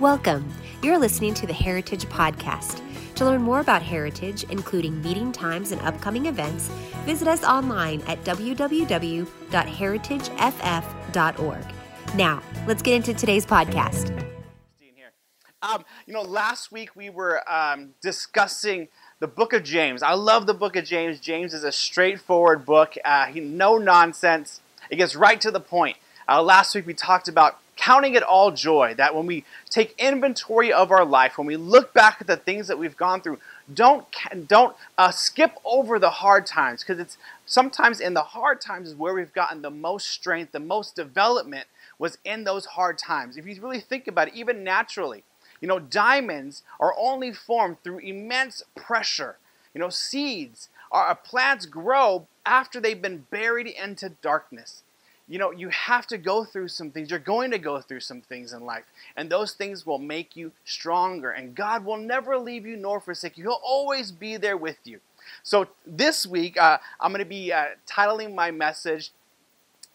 Welcome. You're listening to the Heritage Podcast. To learn more about Heritage, including meeting times and upcoming events, visit us online at www.heritageff.org. Now, let's get into today's podcast. Um, you know, last week we were um, discussing the book of James. I love the book of James. James is a straightforward book, uh, he, no nonsense. It gets right to the point. Uh, last week we talked about counting it all joy, that when we take inventory of our life, when we look back at the things that we've gone through, don't don't uh, skip over the hard times because it's sometimes in the hard times is where we've gotten the most strength, the most development was in those hard times. If you really think about it, even naturally, you know, diamonds are only formed through immense pressure. You know, seeds are plants grow after they've been buried into darkness. You know, you have to go through some things. You're going to go through some things in life, and those things will make you stronger. And God will never leave you nor forsake you. He'll always be there with you. So this week, uh, I'm going to be uh, titling my message,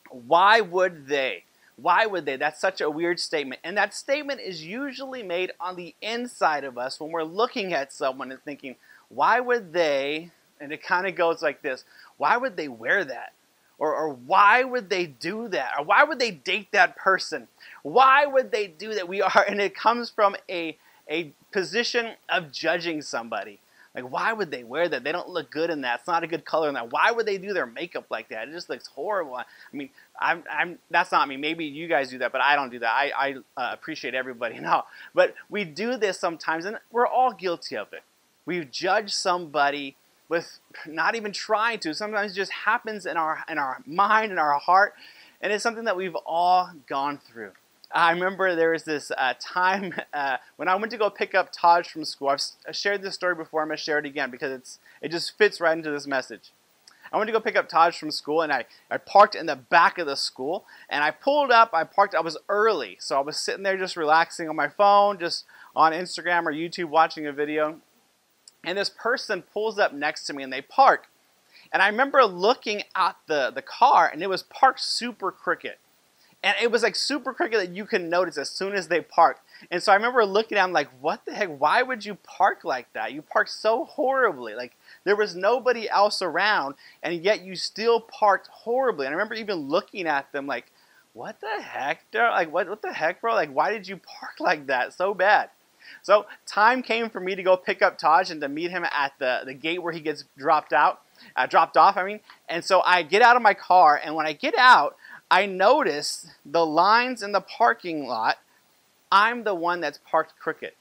"Why Would They." Why would they? That's such a weird statement. And that statement is usually made on the inside of us when we're looking at someone and thinking, why would they? And it kind of goes like this why would they wear that? Or, or why would they do that? Or why would they date that person? Why would they do that? We are, and it comes from a, a position of judging somebody. Like, why would they wear that? They don't look good in that. It's not a good color in that. Why would they do their makeup like that? It just looks horrible. I mean, I'm, I'm that's not me. Maybe you guys do that, but I don't do that. I, I uh, appreciate everybody now. But we do this sometimes, and we're all guilty of it. We judge somebody with not even trying to. Sometimes it just happens in our in our mind and our heart, and it's something that we've all gone through. I remember there was this uh, time uh, when I went to go pick up Taj from school. I've shared this story before. I'm to share it again because it's it just fits right into this message. I went to go pick up Taj from school and I, I parked in the back of the school and I pulled up. I parked, I was early. So I was sitting there just relaxing on my phone, just on Instagram or YouTube watching a video. And this person pulls up next to me and they park. And I remember looking at the, the car and it was parked super crooked. And it was like super crooked that you can notice as soon as they parked. And so I remember looking at them like, what the heck? Why would you park like that? You park so horribly. Like there was nobody else around, and yet you still parked horribly. And I remember even looking at them like, what the heck, bro? Like what, what the heck, bro? Like why did you park like that so bad? So time came for me to go pick up Taj and to meet him at the, the gate where he gets dropped out, uh, dropped off. I mean, and so I get out of my car, and when I get out, I notice the lines in the parking lot. I'm the one that's parked crooked.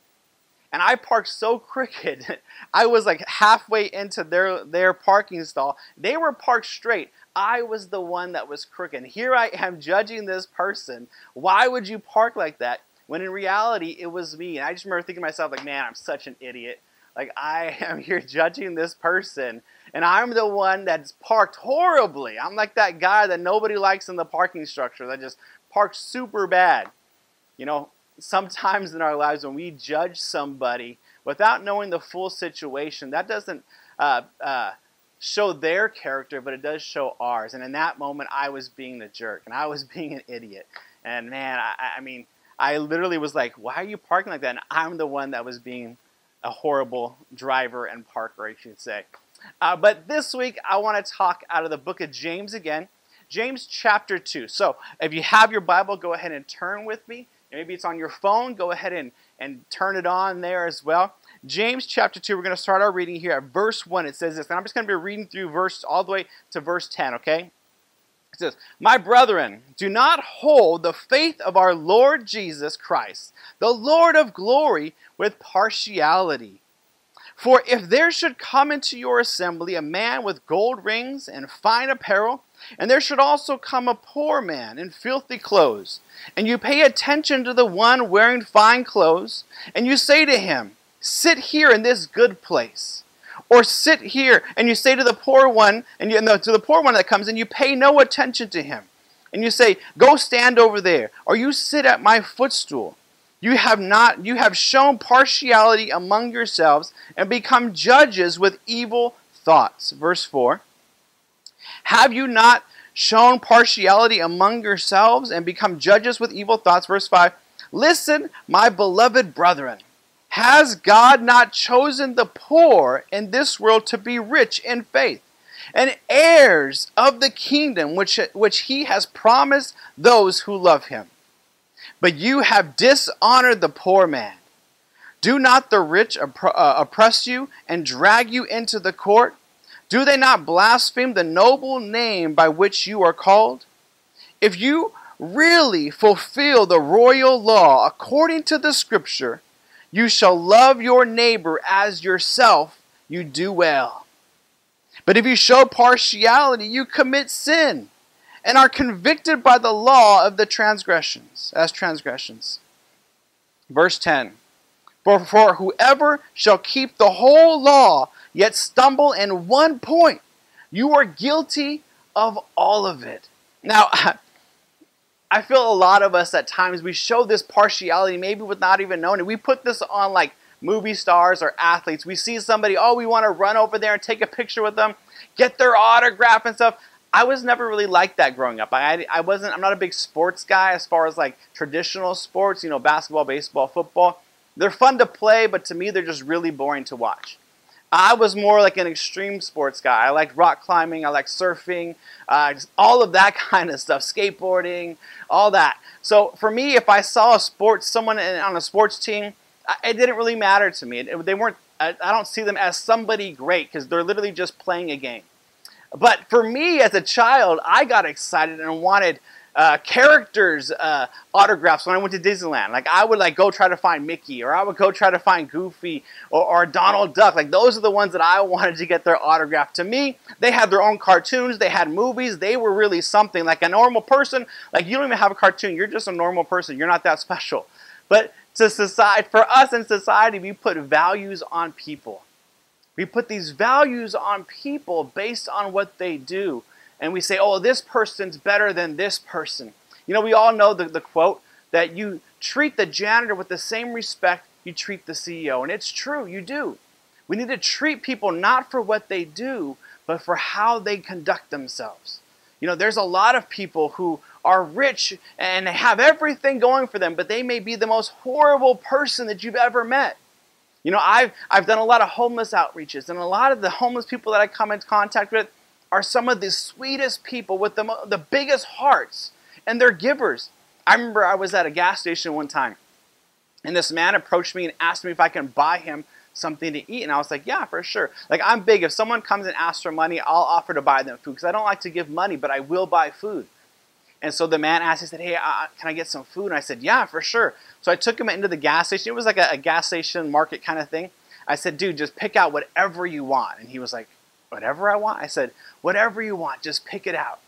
And I parked so crooked. I was like halfway into their, their parking stall. They were parked straight. I was the one that was crooked. Here I am judging this person. Why would you park like that? When in reality, it was me. And I just remember thinking to myself, like, man, I'm such an idiot. Like, I am here judging this person and I'm the one that's parked horribly. I'm like that guy that nobody likes in the parking structure that just parks super bad. You know, sometimes in our lives when we judge somebody without knowing the full situation, that doesn't uh, uh, show their character, but it does show ours. And in that moment, I was being the jerk and I was being an idiot. And man, I, I mean, I literally was like, why are you parking like that? And I'm the one that was being a horrible driver and parker, I should say. Uh, but this week, I want to talk out of the book of James again. James chapter 2. So if you have your Bible, go ahead and turn with me. Maybe it's on your phone. Go ahead and, and turn it on there as well. James chapter 2, we're going to start our reading here at verse 1. It says this, and I'm just going to be reading through verse all the way to verse 10, okay? It says, My brethren, do not hold the faith of our Lord Jesus Christ, the Lord of glory, with partiality. For if there should come into your assembly a man with gold rings and fine apparel, and there should also come a poor man in filthy clothes, and you pay attention to the one wearing fine clothes, and you say to him, Sit here in this good place. Or sit here, and you say to the poor one, and, you, and the, to the poor one that comes, and you pay no attention to him. And you say, Go stand over there, or you sit at my footstool. You have not you have shown partiality among yourselves and become judges with evil thoughts. Verse 4. Have you not shown partiality among yourselves and become judges with evil thoughts? Verse 5. Listen, my beloved brethren. Has God not chosen the poor in this world to be rich in faith and heirs of the kingdom which, which he has promised those who love him? But you have dishonored the poor man. Do not the rich uh, oppress you and drag you into the court? Do they not blaspheme the noble name by which you are called? If you really fulfill the royal law according to the scripture, you shall love your neighbor as yourself, you do well. But if you show partiality, you commit sin and are convicted by the law of the transgressions as transgressions. Verse 10 For, for whoever shall keep the whole law yet stumble in one point, you are guilty of all of it. Now, I feel a lot of us at times we show this partiality, maybe without even knowing it. We put this on like movie stars or athletes. We see somebody, oh, we want to run over there and take a picture with them, get their autograph and stuff. I was never really like that growing up. I, I wasn't. I'm not a big sports guy as far as like traditional sports. You know, basketball, baseball, football. They're fun to play, but to me, they're just really boring to watch. I was more like an extreme sports guy. I liked rock climbing, I liked surfing, uh, all of that kind of stuff, skateboarding, all that. So for me, if I saw a sports someone on a sports team, it didn't really matter to me. It, they weren't. I, I don't see them as somebody great because they're literally just playing a game. But for me as a child, I got excited and wanted uh, characters uh, autographs when I went to Disneyland. Like I would like go try to find Mickey, or I would go try to find Goofy, or, or Donald Duck. Like those are the ones that I wanted to get their autograph. To me, they had their own cartoons, they had movies, they were really something. Like a normal person, like you don't even have a cartoon. You're just a normal person. You're not that special. But to society, for us in society, we put values on people. We put these values on people based on what they do and we say, oh, this person's better than this person. You know, we all know the, the quote that you treat the janitor with the same respect you treat the CEO. And it's true, you do. We need to treat people not for what they do, but for how they conduct themselves. You know, there's a lot of people who are rich and have everything going for them, but they may be the most horrible person that you've ever met. You know, I've, I've done a lot of homeless outreaches, and a lot of the homeless people that I come into contact with, are some of the sweetest people with the, the biggest hearts, and they're givers. I remember I was at a gas station one time, and this man approached me and asked me if I can buy him something to eat. And I was like, yeah, for sure. Like, I'm big. If someone comes and asks for money, I'll offer to buy them food because I don't like to give money, but I will buy food. And so the man asked, he said, hey, uh, can I get some food? And I said, yeah, for sure. So I took him into the gas station. It was like a, a gas station market kind of thing. I said, dude, just pick out whatever you want. And he was like, whatever I want? I said, whatever you want, just pick it out.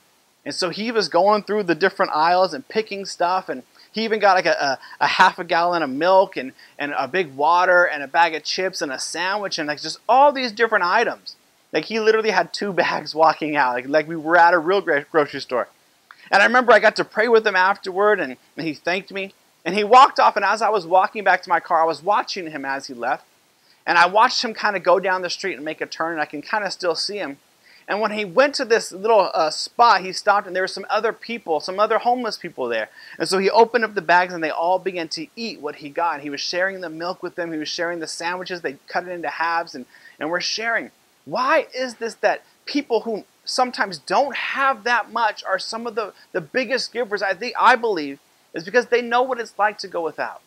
And so he was going through the different aisles and picking stuff, and he even got like a, a, a, half a gallon of milk and, and a big water and a bag of chips and a sandwich and like just all these different items. Like he literally had two bags walking out, like, like we were at a real grocery store. And I remember I got to pray with him afterward, and, and he thanked me. And he walked off, and as I was walking back to my car, I was watching him as he left. And I watched him kind of go down the street and make a turn, and I can kind of still see him. And when he went to this little uh, spot, he stopped, and there were some other people, some other homeless people there. And so he opened up the bags, and they all began to eat what he got. And He was sharing the milk with them, he was sharing the sandwiches. They cut it into halves, and, and we're sharing. Why is this that people who sometimes don't have that much are some of the, the biggest givers? I think I believe is because they know what it's like to go without.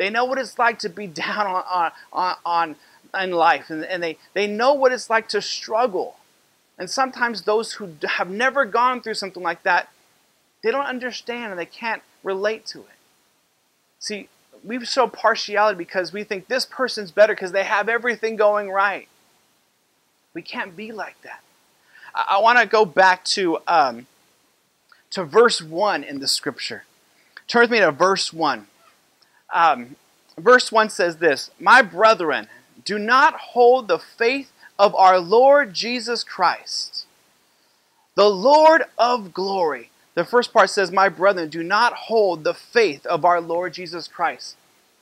They know what it's like to be down on, on, on, in life, and, and they, they know what it's like to struggle. And sometimes those who have never gone through something like that, they don't understand and they can't relate to it. See, we show partiality because we think this person's better because they have everything going right. We can't be like that. I, I want to go back to, um, to verse 1 in the scripture. Turn with me to verse 1. Um, verse 1 says this My brethren, do not hold the faith of our Lord Jesus Christ, the Lord of glory. The first part says, My brethren, do not hold the faith of our Lord Jesus Christ.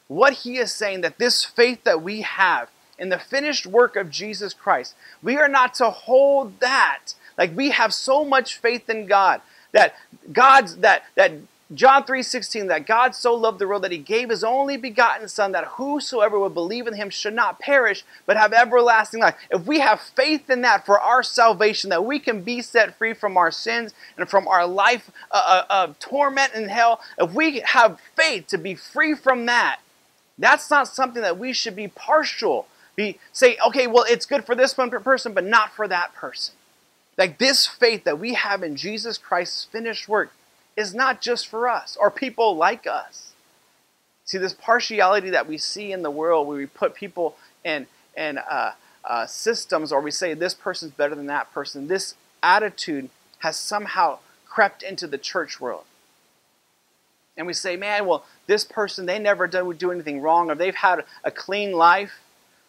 What he is saying that this faith that we have in the finished work of Jesus Christ, we are not to hold that. Like we have so much faith in God that God's that that John 3:16 that God so loved the world that he gave his only begotten son that whosoever would believe in him should not perish but have everlasting life. If we have faith in that for our salvation that we can be set free from our sins and from our life uh, uh, of torment in hell, if we have faith to be free from that, that's not something that we should be partial. Be say, okay, well, it's good for this one person, but not for that person. Like this faith that we have in Jesus Christ's finished work is not just for us or people like us. See, this partiality that we see in the world where we put people in, in uh, uh, systems or we say this person's better than that person, this attitude has somehow crept into the church world. And we say, man, well, this person, they never do, do anything wrong or they've had a clean life.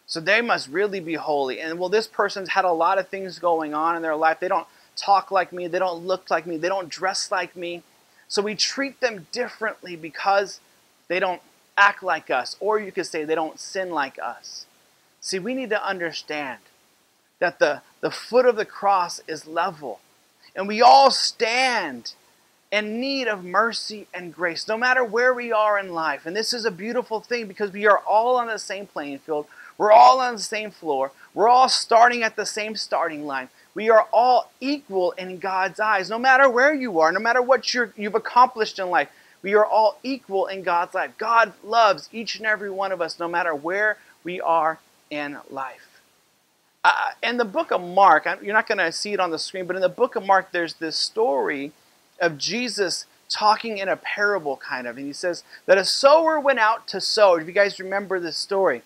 So they must really be holy. And well, this person's had a lot of things going on in their life. They don't talk like me. They don't look like me. They don't dress like me. So we treat them differently because they don't act like us, or you could say they don't sin like us. See, we need to understand that the, the foot of the cross is level, and we all stand in need of mercy and grace, no matter where we are in life. And this is a beautiful thing because we are all on the same playing field. We're all on the same floor. We're all starting at the same starting line. We are all equal in God's eyes, no matter where you are, no matter what you have accomplished in life. We are all equal in God's life. God loves each and every one of us, no matter where we are in life. Uh, in the book of Mark, you're not going to see it on the screen, but in the book of Mark, there's this story of Jesus talking in a parable, kind of. And he says that a sower went out to sow. If you guys remember this story,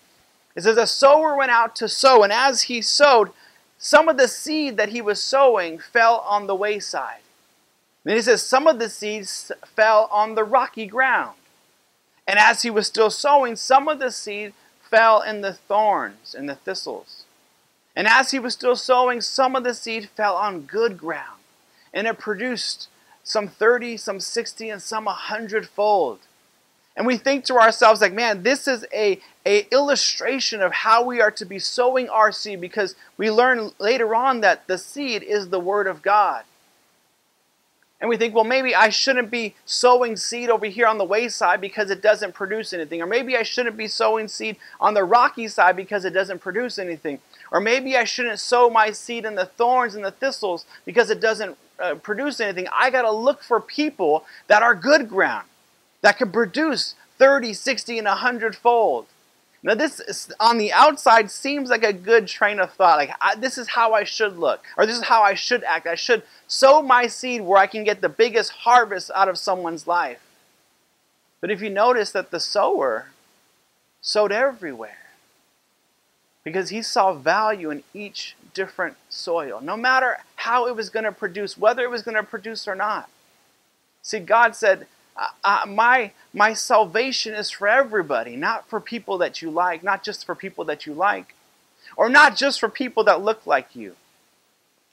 it says, A sower went out to sow, and as he sowed, some of the seed that he was sowing fell on the wayside. Then he says, Some of the seeds fell on the rocky ground. And as he was still sowing, some of the seed fell in the thorns and the thistles. And as he was still sowing, some of the seed fell on good ground. And it produced some 30, some 60, and some a hundredfold. And we think to ourselves, like, man, this is a, a illustration of how we are to be sowing our seed because we learn later on that the seed is the word of God. And we think, well, maybe I shouldn't be sowing seed over here on the wayside because it doesn't produce anything. Or maybe I shouldn't be sowing seed on the rocky side because it doesn't produce anything. Or maybe I shouldn't sow my seed in the thorns and the thistles because it doesn't uh, produce anything. I got to look for people that are good ground, that can produce 30, 60, and 100 fold. Now, this is, on the outside seems like a good train of thought. Like, I, this is how I should look, or this is how I should act. I should sow my seed where I can get the biggest harvest out of someone's life. But if you notice that the sower sowed everywhere, because he saw value in each different soil, no matter how it was going to produce, whether it was going to produce or not. See, God said, uh, my my salvation is for everybody, not for people that you like, not just for people that you like, or not just for people that look like you,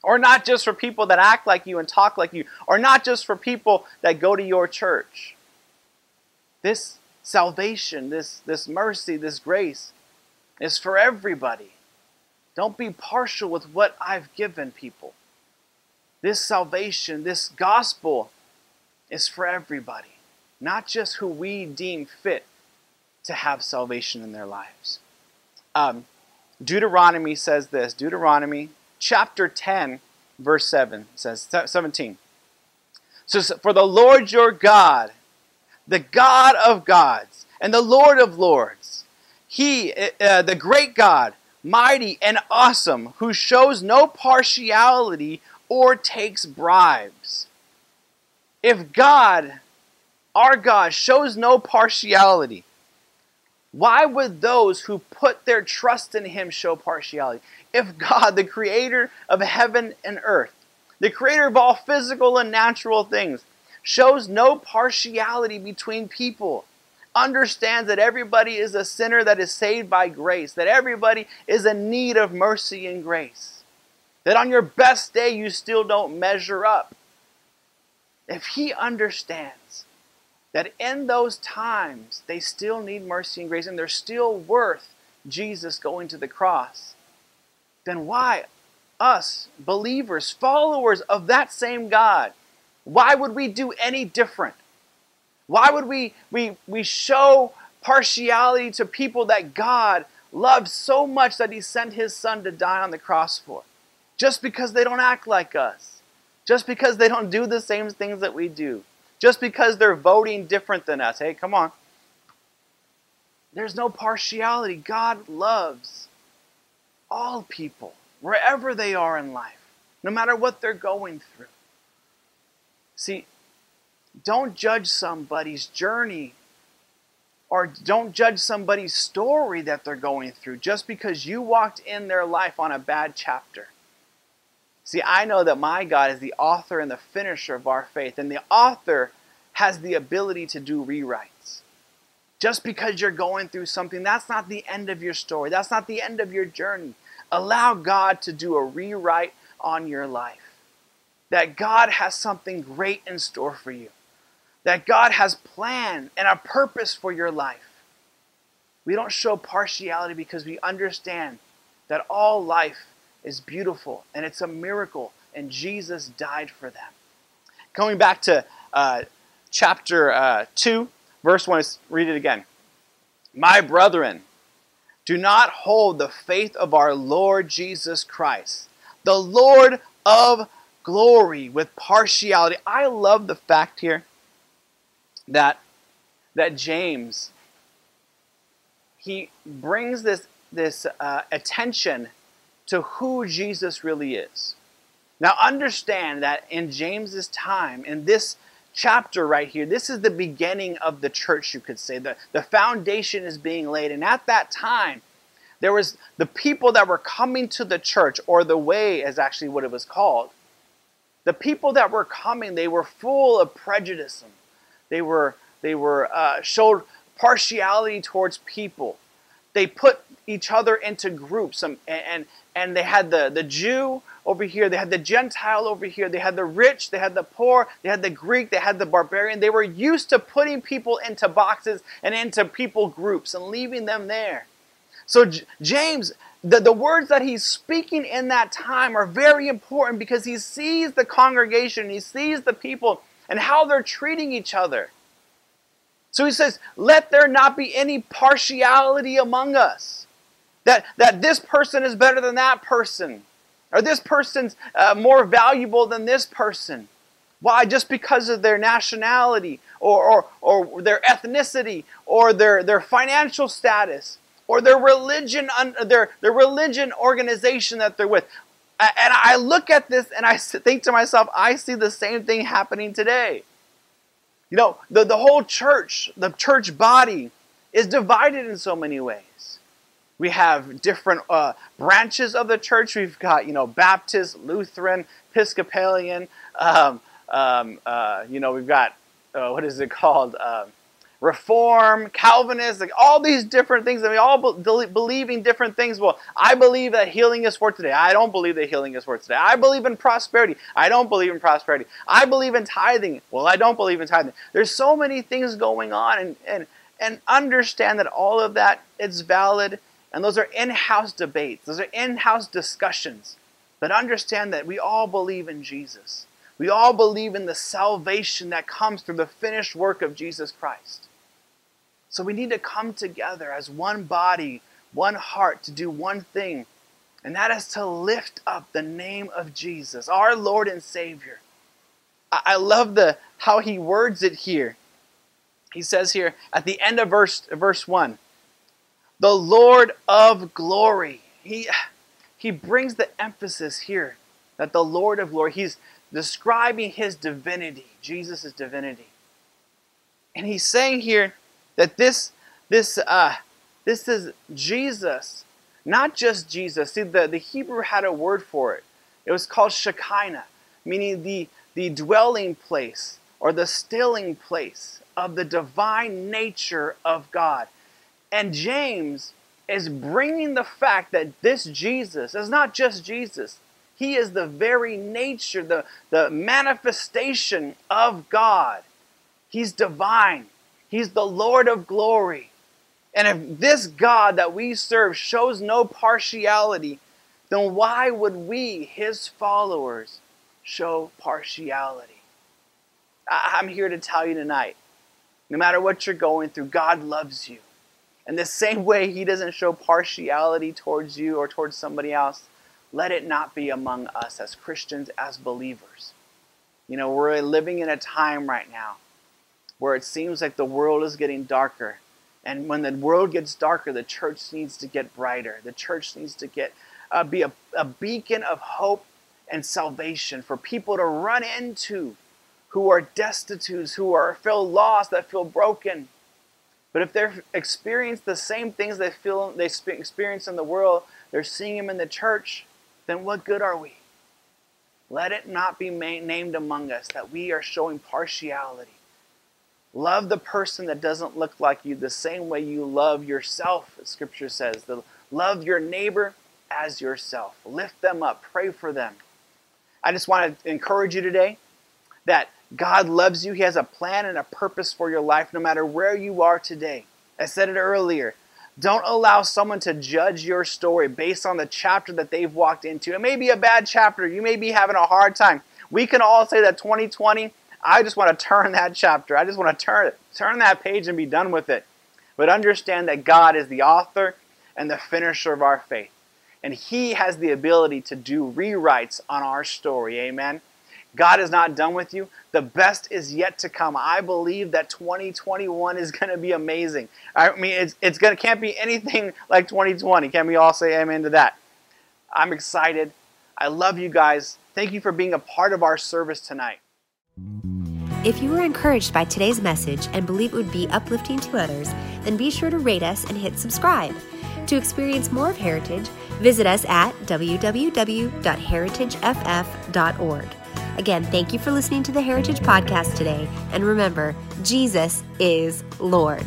or not just for people that act like you and talk like you, or not just for people that go to your church. This salvation, this this mercy, this grace is for everybody. Don't be partial with what I've given people. This salvation, this gospel is for everybody not just who we deem fit to have salvation in their lives. Um, Deuteronomy says this Deuteronomy chapter 10, verse 7 says 17. So, for the Lord your God, the God of gods, and the Lord of lords, He, uh, the great God, mighty and awesome, who shows no partiality or takes bribes. If God our God shows no partiality. Why would those who put their trust in Him show partiality? If God, the creator of heaven and earth, the creator of all physical and natural things, shows no partiality between people, understands that everybody is a sinner that is saved by grace, that everybody is in need of mercy and grace, that on your best day you still don't measure up. If He understands that in those times they still need mercy and grace and they're still worth Jesus going to the cross, then why us, believers, followers of that same God, why would we do any different? Why would we, we, we show partiality to people that God loved so much that he sent his son to die on the cross for? Just because they don't act like us. Just because they don't do the same things that we do. Just because they're voting different than us. Hey, come on. There's no partiality. God loves all people, wherever they are in life, no matter what they're going through. See, don't judge somebody's journey or don't judge somebody's story that they're going through just because you walked in their life on a bad chapter. See, I know that my God is the author and the finisher of our faith, and the author has the ability to do rewrites. Just because you're going through something, that's not the end of your story. That's not the end of your journey. Allow God to do a rewrite on your life. That God has something great in store for you. That God has plan and a purpose for your life. We don't show partiality because we understand that all life is beautiful and it's a miracle, and Jesus died for them. Coming back to uh, chapter uh, 2, Verse 1, let's read it again. My brethren, do not hold the faith of our Lord Jesus Christ, the Lord of glory, with partiality. I love the fact here that, that James, he brings this, this uh, attention to who Jesus really is. Now understand that in James's time, in this chapter right here, this is the beginning of the church, you could say. The, the foundation is being laid. And at that time, there was the people that were coming to the church, or the way is actually what it was called. The people that were coming, they were full of prejudice. They were, they were uh, showed partiality towards people. They put each other into groups, and, and, and they had the, the Jew over here, they had the Gentile over here, they had the rich, they had the poor, they had the Greek, they had the barbarian. They were used to putting people into boxes and into people groups and leaving them there. So, J- James, the, the words that he's speaking in that time are very important because he sees the congregation, he sees the people, and how they're treating each other. So he says, Let there not be any partiality among us. That, that this person is better than that person. Or this person's uh, more valuable than this person. Why? Just because of their nationality or, or, or their ethnicity or their, their financial status or their religion, their, their religion organization that they're with. And I look at this and I think to myself, I see the same thing happening today. You know, the, the whole church, the church body, is divided in so many ways. We have different uh, branches of the church. We've got, you know, Baptist, Lutheran, Episcopalian. Um, um, uh, you know, we've got, uh, what is it called? Um, Reform, Calvinist, like all these different things, I mean, all be- believing different things. Well, I believe that healing is for today. I don't believe that healing is for today. I believe in prosperity. I don't believe in prosperity. I believe in tithing. Well, I don't believe in tithing. There's so many things going on, and and and understand that all of that is valid and those are in house debates, those are in house discussions. But understand that we all believe in Jesus. We all believe in the salvation that comes through the finished work of Jesus Christ. So we need to come together as one body, one heart to do one thing, and that is to lift up the name of Jesus, our Lord and Savior. I love the how he words it here. He says here at the end of verse verse 1, the Lord of glory. He, he brings the emphasis here that the Lord of glory, he's describing his divinity, Jesus' divinity. And he's saying here that this, this, uh, this is Jesus, not just Jesus. See, the, the Hebrew had a word for it. It was called Shekinah, meaning the, the dwelling place or the stilling place of the divine nature of God. And James is bringing the fact that this Jesus is not just Jesus, he is the very nature, the, the manifestation of God. He's divine, He's the Lord of glory. And if this God that we serve shows no partiality, then why would we, His followers, show partiality? I'm here to tell you tonight No matter what you're going through, God loves you. And the same way He doesn't show partiality towards you or towards somebody else, let it not be among us as Christians, as believers. You know, we're living in a time right now where it seems like the world is getting darker. And when the world gets darker, the church needs to get brighter. The church needs to get uh, be a, a beacon of hope and salvation for people to run into who are destitute, who are feel lost, that feel broken. But if they're experiencing the same things they feel they experience in the world, they're seeing them in the church, then what good are we? Let it not be named among us that we are showing partiality. Love the person that doesn't look like you the same way you love yourself, Scripture says. Love your neighbor as yourself. Lift them up. Pray for them. I just want to encourage you today that God loves you. He has a plan and a purpose for your life no matter where you are today. I said it earlier. Don't allow someone to judge your story based on the chapter that they've walked into. It may be a bad chapter. You may be having a hard time. We can all say that 2020, I just want to turn that chapter. I just want to turn turn that page and be done with it. But understand that God is the author and the finisher of our faith. And He has the ability to do rewrites on our story. Amen. God is not done with you. The best is yet to come. I believe that 2021 is going to be amazing. I mean, it's, it's going to can't be anything like 2020. Can we all say amen to that? I'm excited. I love you guys. Thank you for being a part of our service tonight. If you were encouraged by today's message and believe it would be uplifting to others, then be sure to rate us and hit subscribe. To experience more of Heritage, visit us at www.heritageff.org. Again, thank you for listening to the Heritage Podcast today. And remember, Jesus is Lord.